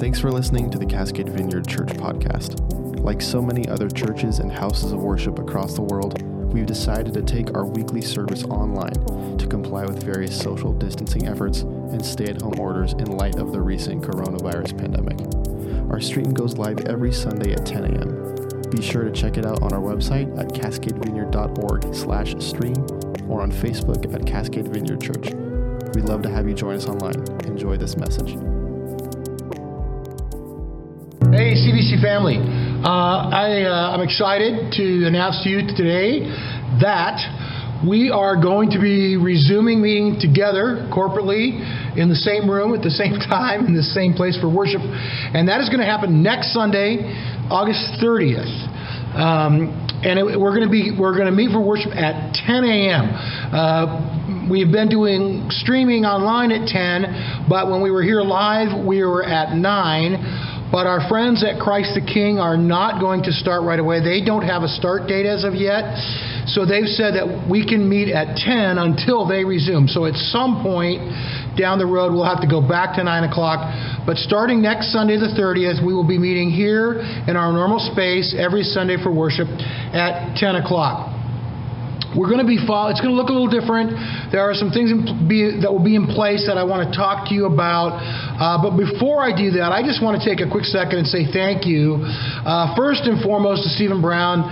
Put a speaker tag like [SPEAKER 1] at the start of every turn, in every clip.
[SPEAKER 1] Thanks for listening to the Cascade Vineyard Church podcast. Like so many other churches and houses of worship across the world, we've decided to take our weekly service online to comply with various social distancing efforts and stay at home orders in light of the recent coronavirus pandemic. Our stream goes live every Sunday at 10 a.m. Be sure to check it out on our website at cascadevineyard.org slash stream or on Facebook at Cascade Vineyard Church. We'd love to have you join us online. Enjoy this message.
[SPEAKER 2] Hey, CVC family. Uh, I, uh, I'm excited to announce to you today that we are going to be resuming meeting together corporately in the same room at the same time in the same place for worship. And that is going to happen next Sunday, August 30th. Um, and it, we're going to be we're going to meet for worship at 10 a.m. Uh, we've been doing streaming online at 10, but when we were here live, we were at 9. But our friends at Christ the King are not going to start right away. They don't have a start date as of yet. So they've said that we can meet at 10 until they resume. So at some point down the road, we'll have to go back to 9 o'clock. But starting next Sunday, the 30th, we will be meeting here in our normal space every Sunday for worship at 10 o'clock. We're going to be follow. It's going to look a little different. There are some things be, that will be in place that I want to talk to you about. Uh, but before I do that, I just want to take a quick second and say thank you. Uh, first and foremost to Stephen Brown.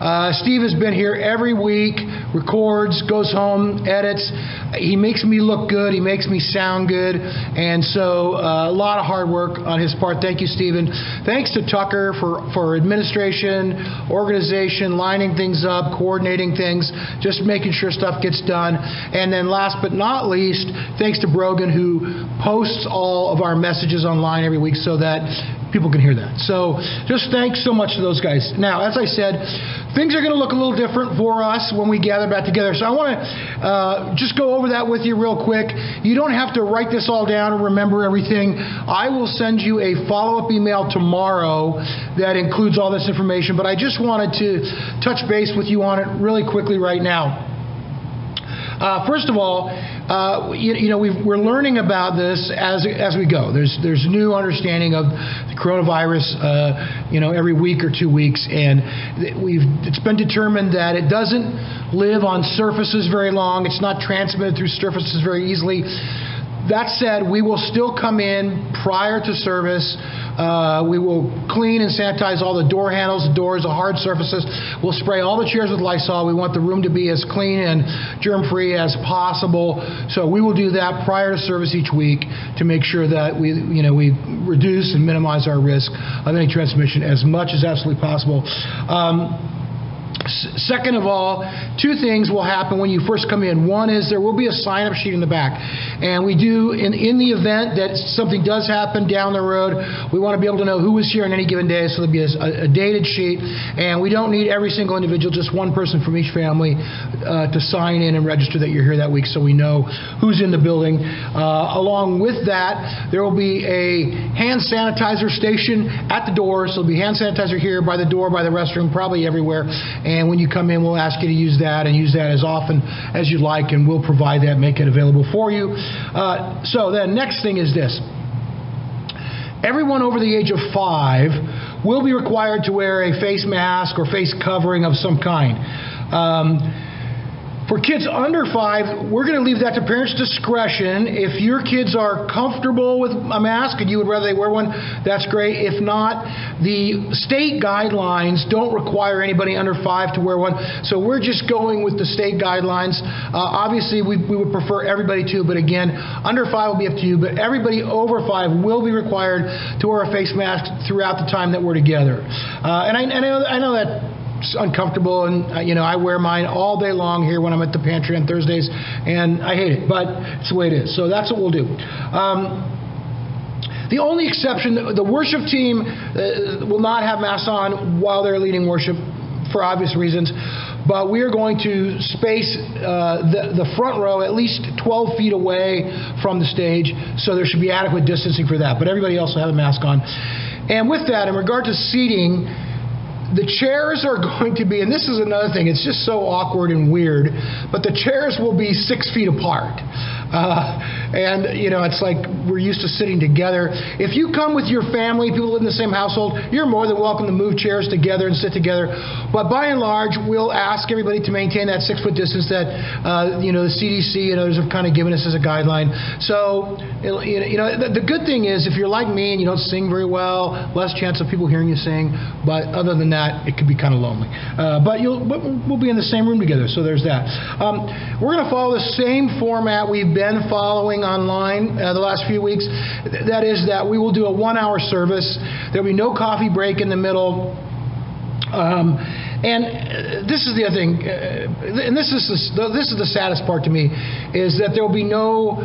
[SPEAKER 2] Uh, Steve has been here every week, records, goes home, edits. He makes me look good. He makes me sound good. And so uh, a lot of hard work on his part. Thank you, Stephen. Thanks to Tucker for, for administration, organization, lining things up, coordinating things, just making sure stuff gets done. And then last but not least, thanks to Brogan who posts all of our messages online every week so that people can hear that. So just thanks so much to those guys. Now, as I said, things are going to look a little different for us when we gather back together. So I want to uh, just go over that with you real quick. You don't have to write this all down or remember everything. I will send you a follow up email tomorrow that includes all this information, but I just wanted to touch base with you on it really quickly right now. Uh, first of all, uh, you, you, know, we are learning about this as as we go. There's there's new understanding of the coronavirus, uh, you know, every week or two weeks, and we've it's been determined that it doesn't live on surfaces very long. It's not transmitted through surfaces very easily. That said, we will still come in prior to service. Uh, we will clean and sanitize all the door handles, the doors, the hard surfaces. We'll spray all the chairs with Lysol. We want the room to be as clean and germ free as possible. So we will do that prior to service each week to make sure that we, you know, we reduce and minimize our risk of any transmission as much as absolutely possible. Um, Second of all, two things will happen when you first come in. One is there will be a sign up sheet in the back. And we do, in, in the event that something does happen down the road, we want to be able to know who was here on any given day. So there'll be a, a dated sheet. And we don't need every single individual, just one person from each family uh, to sign in and register that you're here that week so we know who's in the building. Uh, along with that, there will be a hand sanitizer station at the door. So there'll be hand sanitizer here by the door, by the restroom, probably everywhere. And when you come in, we'll ask you to use that and use that as often as you'd like, and we'll provide that, make it available for you. Uh, so the next thing is this. Everyone over the age of five will be required to wear a face mask or face covering of some kind. Um, for kids under five, we're going to leave that to parents' discretion. If your kids are comfortable with a mask and you would rather they wear one, that's great. If not, the state guidelines don't require anybody under five to wear one. So we're just going with the state guidelines. Uh, obviously, we, we would prefer everybody to, but again, under five will be up to you. But everybody over five will be required to wear a face mask throughout the time that we're together. Uh, and I, I, know, I know that uncomfortable, and uh, you know I wear mine all day long here when I'm at the pantry on Thursdays, and I hate it, but it's the way it is. So that's what we'll do. Um, the only exception, the worship team uh, will not have masks on while they're leading worship for obvious reasons, but we are going to space uh, the, the front row at least 12 feet away from the stage, so there should be adequate distancing for that. But everybody else will have a mask on. And with that, in regard to seating, the chairs are going to be, and this is another thing, it's just so awkward and weird, but the chairs will be six feet apart. Uh, and you know it's like we're used to sitting together. If you come with your family, people live in the same household, you're more than welcome to move chairs together and sit together. But by and large, we'll ask everybody to maintain that six foot distance that uh, you know the CDC and others have kind of given us as a guideline. So you know the, good thing is if you're like me and you don't sing very well, less chance of people hearing you sing. But other than that, it could be kind of lonely. Uh, but you'll we'll be in the same room together, so there's that. Um, we're going to follow the same format we've been following online uh, the last few weeks. That is that we will do a one-hour service. There'll be no coffee break in the middle. Um, and uh, this is the other thing, uh, and this is the, this is the saddest part to me, is that there will be no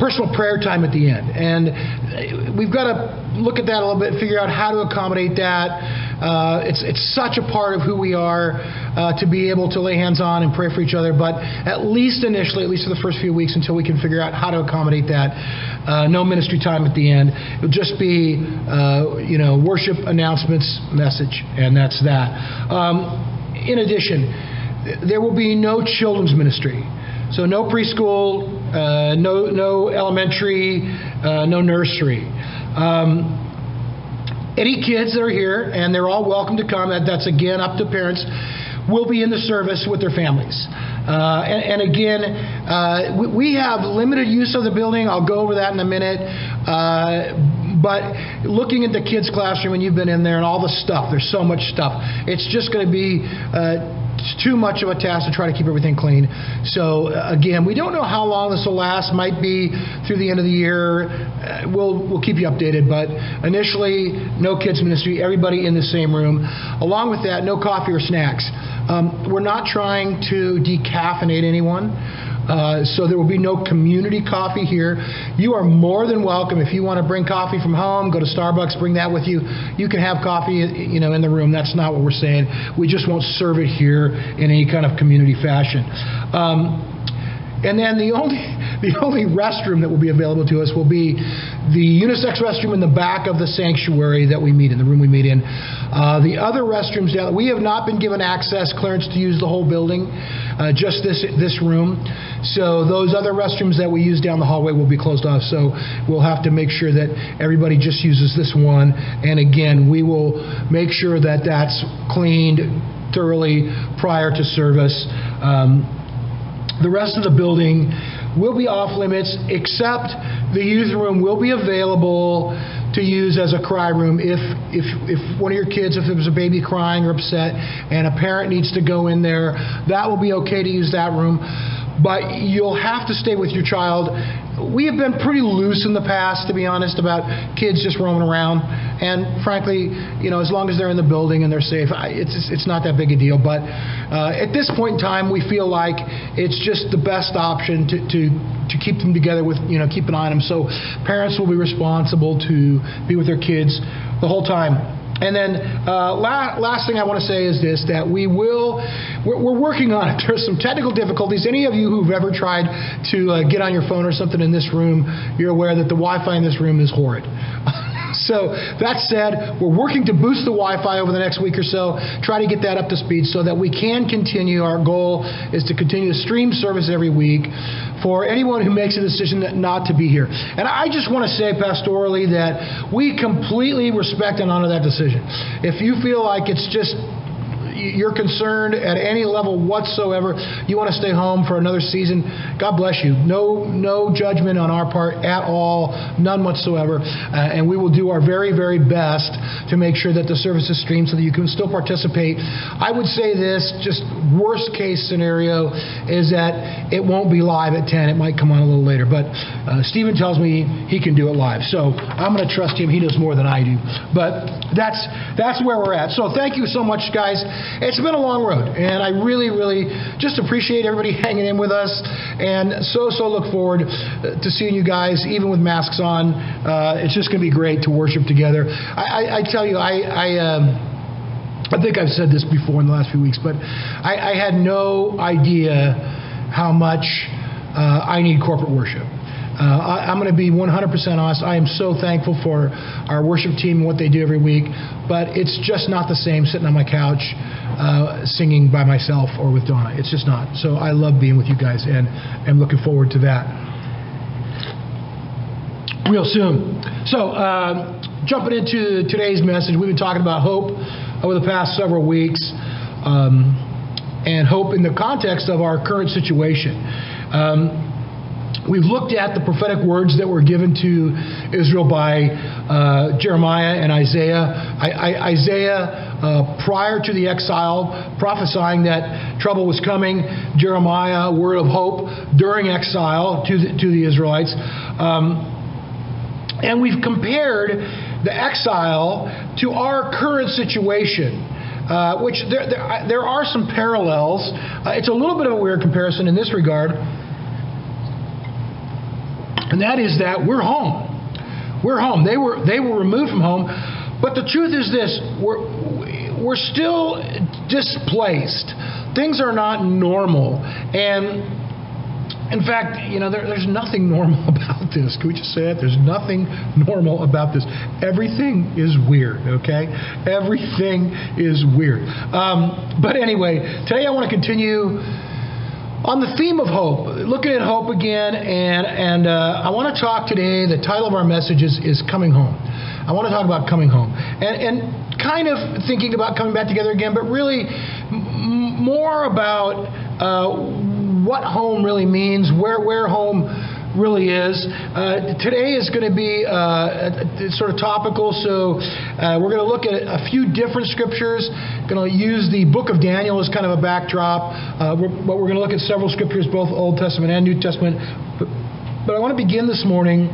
[SPEAKER 2] personal prayer time at the end. And we've got to look at that a little bit, figure out how to accommodate that. Uh, it's, it's such a part of who we are uh, to be able to lay hands on and pray for each other. But at least initially, at least for the first few weeks, until we can figure out how to accommodate that, uh, no ministry time at the end. It'll just be, uh, you know, worship announcements, message, and that's that. Um, in addition, there will be no children's ministry. So no preschool, uh, no no elementary, uh, no nursery. Um, any kids that are here, and they're all welcome to come. That's again up to parents. Will be in the service with their families. Uh, and, and, again, uh, we, we, have limited use of the building. I'll go over that in a minute. Uh, but looking at the kids' classroom, and you've been in there, and all the stuff, there's so much stuff. It's just going to be uh, it's too much of a task to try to keep everything clean. So uh, again, we don't know how long this will last. Might be through the end of the year. Uh, we'll we'll keep you updated. But initially, no kids ministry. Everybody in the same room. Along with that, no coffee or snacks. Um, we're not trying to decaffeinate anyone. Uh, so there will be no community coffee here. You are more than welcome if you want to bring coffee from home. Go to Starbucks, bring that with you. You can have coffee, you know, in the room. That's not what we're saying. We just won't serve it here in any kind of community fashion. Um, and then the only the only restroom that will be available to us will be the unisex restroom in the back of the sanctuary that we meet in, the room we meet in. Uh, the other restrooms down, we have not been given access clearance to use the whole building, uh, just this this room. So those other restrooms that we use down the hallway will be closed off. So we'll have to make sure that everybody just uses this one. And again, we will make sure that that's cleaned thoroughly prior to service. Um, the rest of the building will be off limits, except the youth room will be available to use as a cry room if, if, if one of your kids, if there's a baby crying or upset and a parent needs to go in there, that will be okay to use that room. But you'll have to stay with your child we have been pretty loose in the past, to be honest, about kids just roaming around. And frankly, you know, as long as they're in the building and they're safe, it's it's not that big a deal. But uh, at this point in time, we feel like it's just the best option to, to to keep them together with you know keep an eye on them. So parents will be responsible to be with their kids the whole time. And then uh, la- last thing I want to say is this: that we will, we're, we're, working on it. There's some technical difficulties. Any of you who've ever tried to uh, get on your phone or something in this room, you're aware that the Wi-Fi in this room is horrid. So that said, we're working to boost the Wi-Fi over the next week or so, try to get that up to speed so that we can continue. Our goal is to continue to stream service every week for anyone who makes a decision not to be here. And I just want to say pastorally that we completely respect and honor that decision. If you feel like it's just you're concerned at any level whatsoever, you want to stay home for another season, God bless you. No, no judgment on our part at all, none whatsoever. Uh, and we will do our very, very best to make sure that the service is streamed so that you can still participate. I would say this, just worst case scenario is that it won't be live at 10. It might come on a little later. But uh, Stephen tells me he can do it live. So I'm going to trust him. He knows more than I do. But that's, that's where we're at. So thank you so much, guys. It's been a long road, and I really, really just appreciate everybody hanging in with us, and so, so look forward to seeing you guys, even with masks on. Uh, it's just going to be great to worship together. I, I, I tell you, I. I um, I think I've said this before in the last few weeks, but I, I had no idea how much uh, I need corporate worship. Uh, I, am going to be 100% honest. I am so thankful for our worship team and what they do every week, but it's just not the same sitting on my couch uh, singing by myself or with Donna. It's just not. So I love being with you guys and am looking forward to that. real soon. So, uh, jumping into today's message, we've been talking about hope over the past several weeks, um, and hope in the context of our current situation. Um, We've looked at the prophetic words that were given to Israel by uh, Jeremiah and Isaiah. I, I, Isaiah, uh, prior to the exile, prophesying that trouble was coming. Jeremiah, word of hope during exile to the, to the Israelites. Um, and we've compared the exile to our current situation. Uh, which there, there, there, are some parallels. Uh, it's a little bit of a weird comparison in this regard and that is that we're home. We're home. They were they were removed from home, but the truth is this: we're we're still displaced. Things are not normal, and in fact, you know, there, there's nothing normal about this. Can we just say it? There's nothing normal about this. Everything is weird, okay? Everything is weird. Um, but anyway, today I want to continue on the theme of hope, looking at hope again, and, and uh, I want to talk today. The title of our message is, is Coming Home. I want to talk about coming home and, and kind of thinking about coming back together again, but really m- more about uh, what home really means, where, where home really is. Uh, today is going to be uh, sort of topical, so uh, we're going to look at a few different scriptures. Going to use the book of Daniel as kind of a backdrop, uh, we're, but we're going to look at several scriptures, both Old Testament and New Testament. But, but I want to begin this morning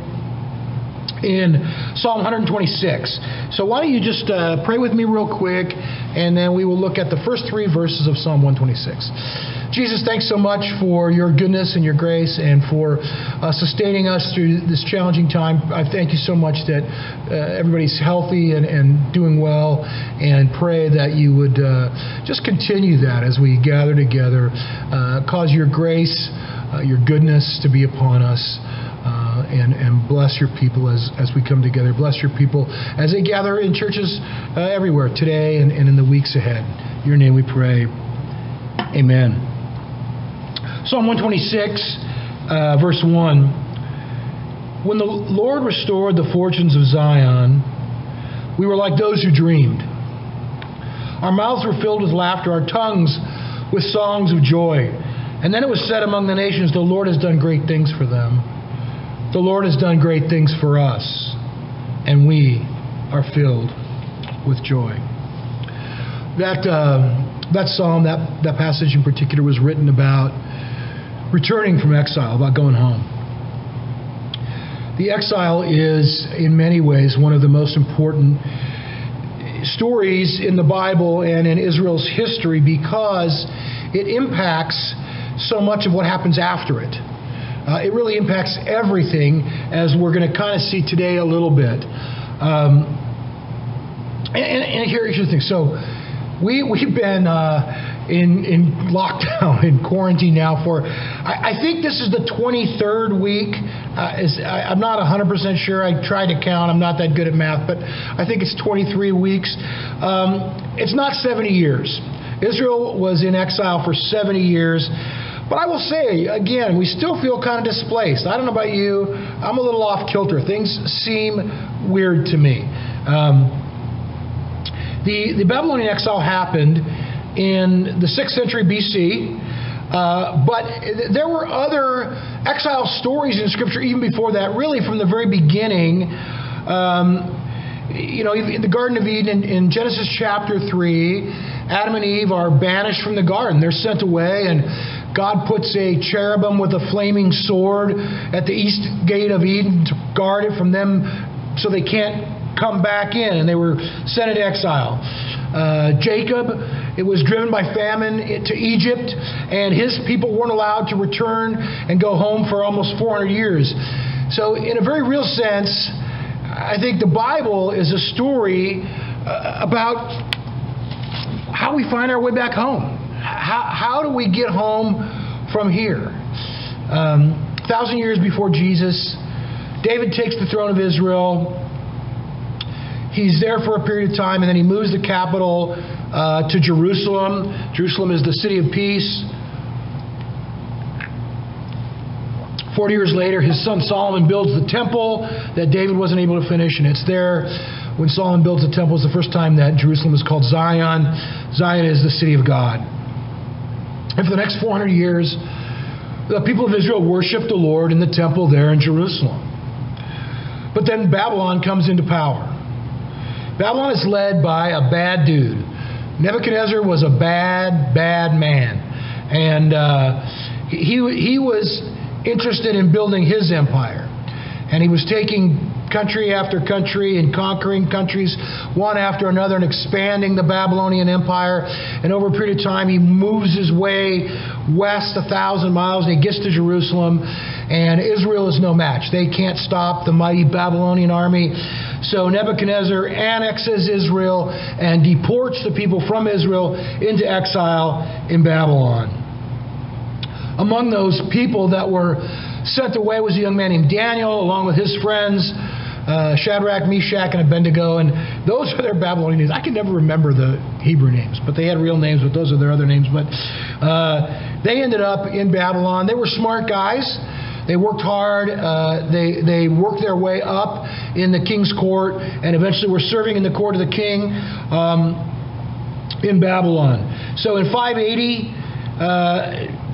[SPEAKER 2] in Psalm 126. So why don't you just uh, pray with me real quick, and then we will look at the first three verses of Psalm 126. Jesus, thanks so much for your goodness and your grace and for uh, sustaining us through this challenging time. I thank you so much that uh, everybody's healthy and, and, doing well, and pray that you would uh, just continue that as we gather together. Uh, cause your grace, uh, your goodness to be upon us. Uh, and, and bless your people as, as we come together. Bless your people as they gather in churches everywhere today and, and in the weeks ahead. Your name we pray. Amen. Psalm 126, uh, verse 1. When the Lord restored the fortunes of Zion, we were like those who dreamed. Our mouths were filled with laughter, our tongues with songs of joy. And then it was said among the nations, The Lord has done great things for them. The Lord has done great things for us, and we are filled with joy. That, uh, that psalm, that, that passage in particular, was written about returning from exile, about going home. The exile is, in many ways, one of the most important stories in the Bible and in Israel's history because it impacts so much of what happens after it. Uh, it really impacts everything, as we're going to kind of see today a little bit. Um, and, and, here's the thing. So, we, we've been. Uh, in, in lockdown, in quarantine now for, I, I think this is the 23rd week. Uh, is, I, am not 100% sure. I tried to count. I'm not that good at math, but I think it's 23 weeks. Um, it's not 70 years. Israel was in exile for 70 years. But I will say, again, we still feel kind of displaced. I don't know about you. I'm a little off kilter. Things seem weird to me. Um, the, the Babylonian exile happened in the 6th century BC. Uh, but there were other exile stories in Scripture even before that, really from the very beginning. Um, you know, in the Garden of Eden, in, in, Genesis chapter 3, Adam and Eve are banished from the garden. They're sent away, and God puts a cherubim with a flaming sword at the east gate of Eden to guard it from them so they can't come back in, and they were sent into exile. Uh, Jacob it was driven by famine to Egypt, and his people weren't allowed to return and go home for almost 400 years. So, in a very real sense, I think the Bible is a story uh, about how we find our way back home. How, how do we get home from here? Um, thousand years before Jesus, David takes the throne of Israel. He's there for a period of time, and then he moves the capital uh, to Jerusalem. Jerusalem is the city of peace. 40 years later, his son Solomon builds the temple that David wasn't able to finish, and it's there when Solomon builds the temple. It's the first time that Jerusalem is called Zion. Zion is the city of God. And for the next 400 years, the people of Israel worship the Lord in the temple there in Jerusalem. But then Babylon comes into power. Babylon is led by a bad dude. Nebuchadnezzar was a bad, bad man. And uh, he, he was interested in building his empire. And he was taking country after country and conquering countries one after another and expanding the Babylonian Empire. And over a period of time, he moves his way west a thousand miles and he gets to Jerusalem. And Israel is no match. They can't stop the mighty Babylonian army. So Nebuchadnezzar annexes Israel and deports the people from Israel into exile in Babylon. Among those people that were sent away was a young man named Daniel, along with his friends. Uh, Shadrach, Meshach, and Abednego, and those are their Babylonian names. I can never remember the Hebrew names, but they had real names, but those are their other names. But uh, they ended up in Babylon. They were smart guys. They worked hard. Uh, they they worked their way up in the king's court, and eventually were serving in the court of the king um, in Babylon. So in 580. Uh,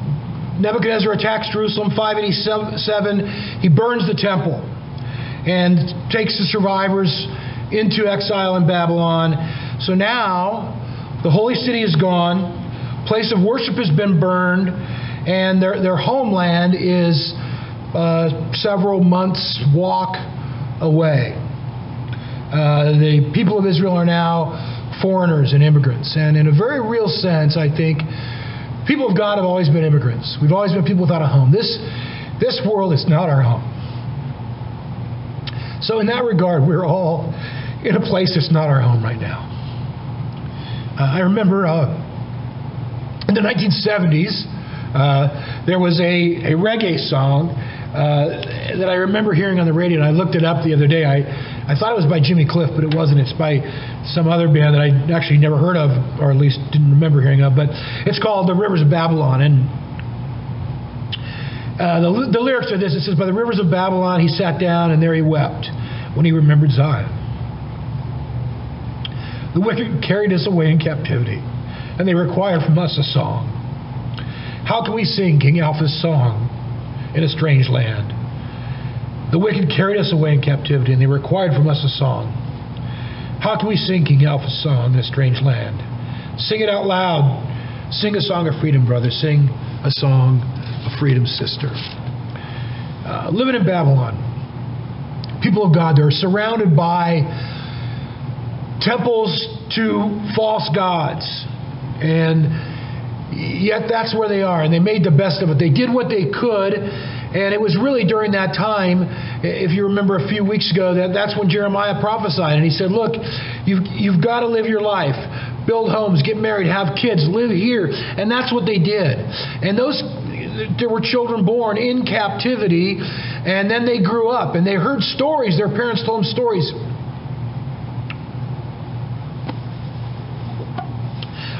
[SPEAKER 2] Nebuchadnezzar attacks Jerusalem, 587. He burns the temple and takes the survivors into exile in Babylon. So now the holy city is gone, place of worship has been burned, and their, their homeland is uh, several months' walk away. Uh, the people of Israel are now foreigners and immigrants. And in a very real sense, I think people of God have always been immigrants. We've always been people without a home. This, this world is not our home. So, in that regard, we're all in a place that's not our home right now. Uh, I remember uh, in the 1970s, uh, there was a, a reggae song uh, that I remember hearing on the radio, and I looked it up the other day. I, I thought it was by Jimmy Cliff, but it wasn't. It's by some other band that I actually never heard of, or at least didn't remember hearing of. But it's called The Rivers of Babylon. And uh, the, the lyrics are this it says, By the rivers of Babylon he sat down, and there he wept when he remembered Zion. The wicked carried us away in captivity, and they required from us a song. How can we sing King Alpha's song in a strange land? The wicked carried us away in captivity, and they required from us a song. How can we sing King Alpha's song in a strange land? Sing it out loud. Sing a song of freedom, brother. Sing a song of freedom, sister. Uh, living in Babylon, people of God, they're surrounded by temples to false gods. And yet that's where they are. And they made the best of it. They did what they could. And it was really during that time, if you remember a few weeks ago, that that's when Jeremiah prophesied. And he said, Look, you've, you've got to live your life. Build homes, get married, have kids, live here. And that's what they did. And those there were children born in captivity, and then they grew up and they heard stories. Their parents told them stories.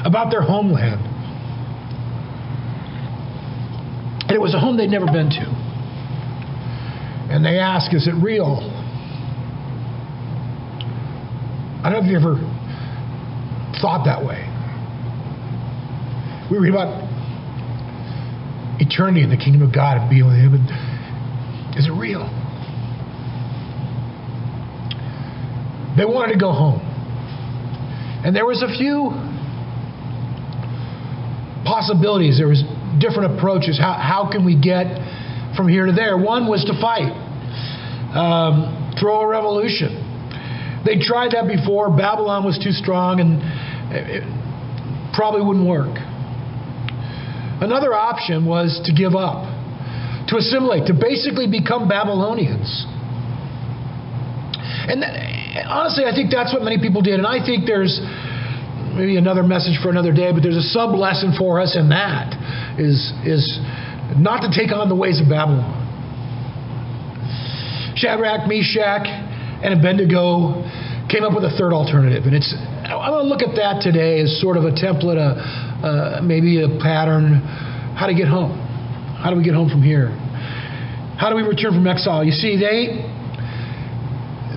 [SPEAKER 2] About their homeland. And it was a home they'd never been to. And they asked, Is it real? I don't know if you ever thought that way. We read about eternity in the kingdom of God and being with Him. And is it real? They wanted to go home. And there was a few possibilities. There was different approaches. How, how can we get from here to there? One was to fight, um, throw a revolution. They tried that before. Babylon was too strong and it probably wouldn't work. Another option was to give up, to assimilate, to basically become Babylonians. And that, honestly, I think that's what many people did. And I think there's maybe another message for another day, but there's a sub lesson for us in that is, is not to take on the ways of Babylon. Shadrach, Meshach, and Abednego came up with a third alternative. And it's I want to look at that today as sort of a template, a, maybe a pattern, how to get home. How do we get home from here? How do we return from exile? You see, they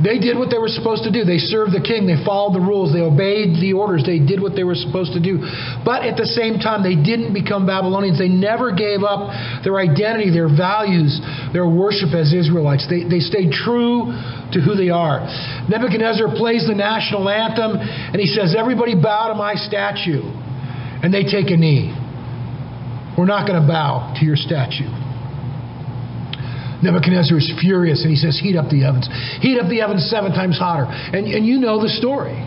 [SPEAKER 2] they did what they were supposed to do. They served the king. They followed the rules. They obeyed the orders. They did what they were supposed to do. But at the same time, they didn't become Babylonians. They never gave up their identity, their values, their worship as Israelites. They, they stayed true to who they are. Nebuchadnezzar plays the national anthem and he says, Everybody bow to my statue. And they take a knee. We're not going to bow to your statue. Nebuchadnezzar is furious and he says, Heat up the ovens. Heat up the ovens seven times hotter. And, and you know the story.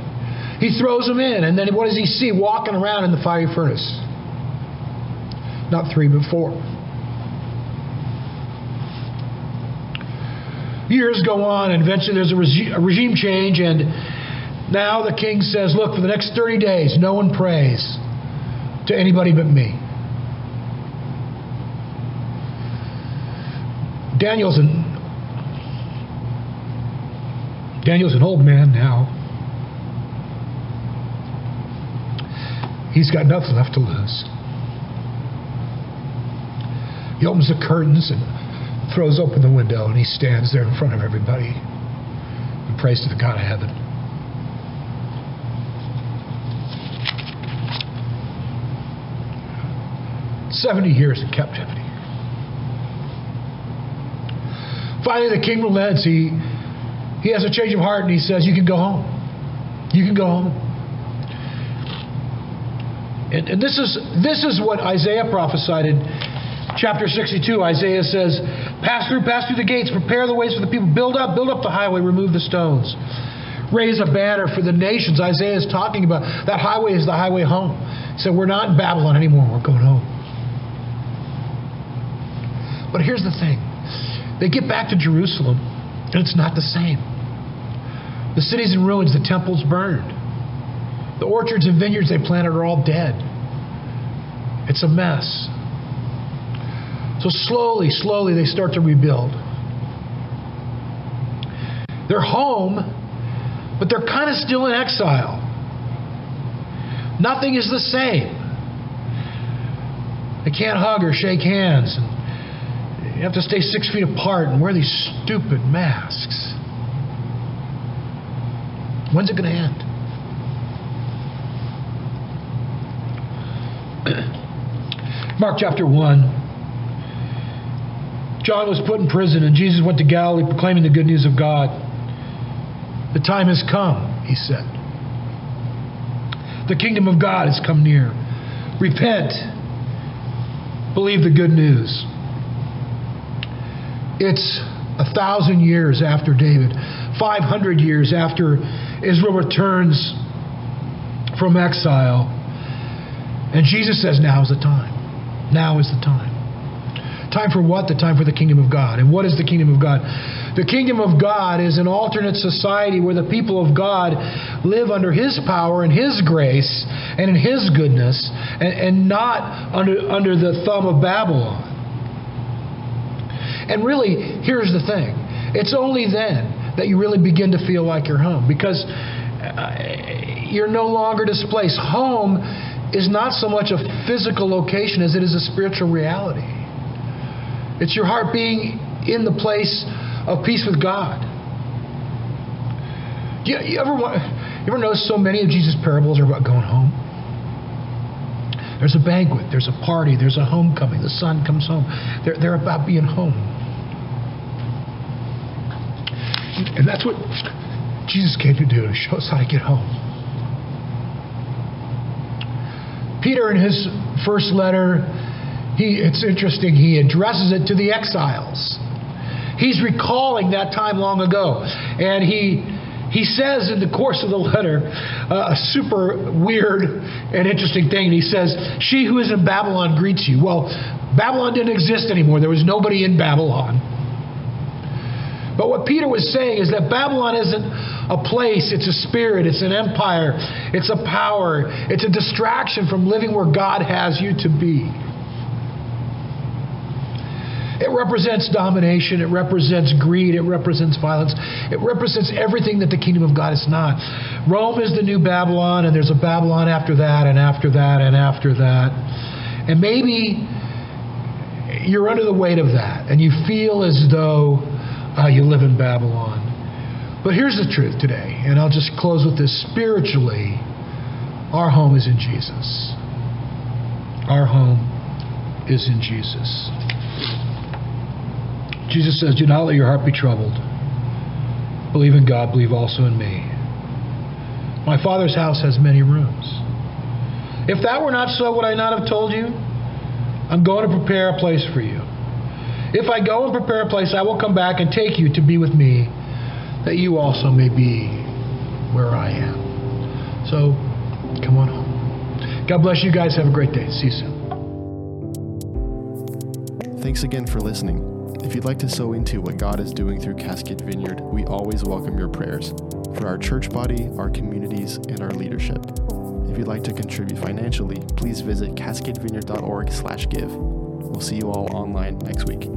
[SPEAKER 2] He throws them in, and then what does he see walking around in the fiery furnace? Not three, but four. Years go on, and eventually there's a, regi- a regime change, and now the king says, Look, for the next 30 days, no one prays to anybody but me. Daniel's an Daniel's an old man now. He's got nothing left to lose. He opens the curtains and throws open the window, and he stands there in front of everybody and prays to the God of heaven. Seventy years in captivity. Finally, the king relents. He, he has a change of heart and he says, You can go home. You can go home. And, and this, is, this is what Isaiah prophesied in chapter 62. Isaiah says, Pass through, pass through the gates, prepare the ways for the people, build up, build up the highway, remove the stones. Raise a banner for the nations. Isaiah is talking about that highway is the highway home. He said, We're not in Babylon anymore, we're going home. But here's the thing they get back to Jerusalem, and it's not the same. The city's in ruins, the temple's burned. The orchards and vineyards they planted are all dead. It's a mess. So slowly, slowly, they start to rebuild. They're home, but they're kind of still in exile. Nothing is the same. They can't hug or shake hands. And you have to stay six feet apart and wear these stupid masks. When's it going to end? Mark chapter 1. John was put in prison, and Jesus went to Galilee proclaiming the good news of God. The time has come, he said. The kingdom of God has come near. Repent. Believe the good news. It's a thousand years after David, 500 years after Israel returns from exile. And Jesus says, Now is the time. Now is the time. Time for what? The time for the kingdom of God. And what is the kingdom of God? The kingdom of God is an alternate society where the people of God live under His power and His grace and in His goodness and, and not under, under the thumb of Babylon. And really, here's the thing it's only then that you really begin to feel like you're home because uh, you're no longer displaced. Home is not so much a physical location as it is a spiritual reality. It's your heart being in the place of peace with God. You, you ever want, you ever notice so many of Jesus' parables are about going home? There's a banquet, there's a party, there's a homecoming, the son comes home. They're, they're about being home. And that's what Jesus came to do, to show us how to get home. Peter, in his first letter, he, it's interesting, he addresses it to the exiles. He's recalling that time long ago. And he, he says in the course of the letter uh, a super weird and interesting thing. He says, She who is in Babylon greets you. Well, Babylon didn't exist anymore, there was nobody in Babylon. But what Peter was saying is that Babylon isn't a place, it's a spirit, it's an empire, it's a power, it's a distraction from living where God has you to be. It represents domination, it represents greed, it represents violence, it represents everything that the kingdom of God is not. Rome is the new Babylon, and there's a Babylon after that, and after that, and after that. And maybe you're under the weight of that, and you feel as though uh, you live in Babylon. But here's the truth today, and I'll just close with this spiritually. Our home is in Jesus. Our home is in Jesus. Jesus says, Do not let your heart be troubled. Believe in God, believe also in me. My Father's house has many rooms. If that were not so, would I not have told you? I'm going to prepare a place for you. If I go and prepare a place, I will come back and take you to be with me, that you also may be where I am. So, come on home. God bless you guys. Have a great day. See you soon.
[SPEAKER 1] Thanks again for listening. If you'd like to sow into what God is doing through Cascade Vineyard, we always welcome your prayers for our church body, our communities, and our leadership. If you'd like to contribute financially, please visit cascadevineyard.org/give. We'll see you all online next week.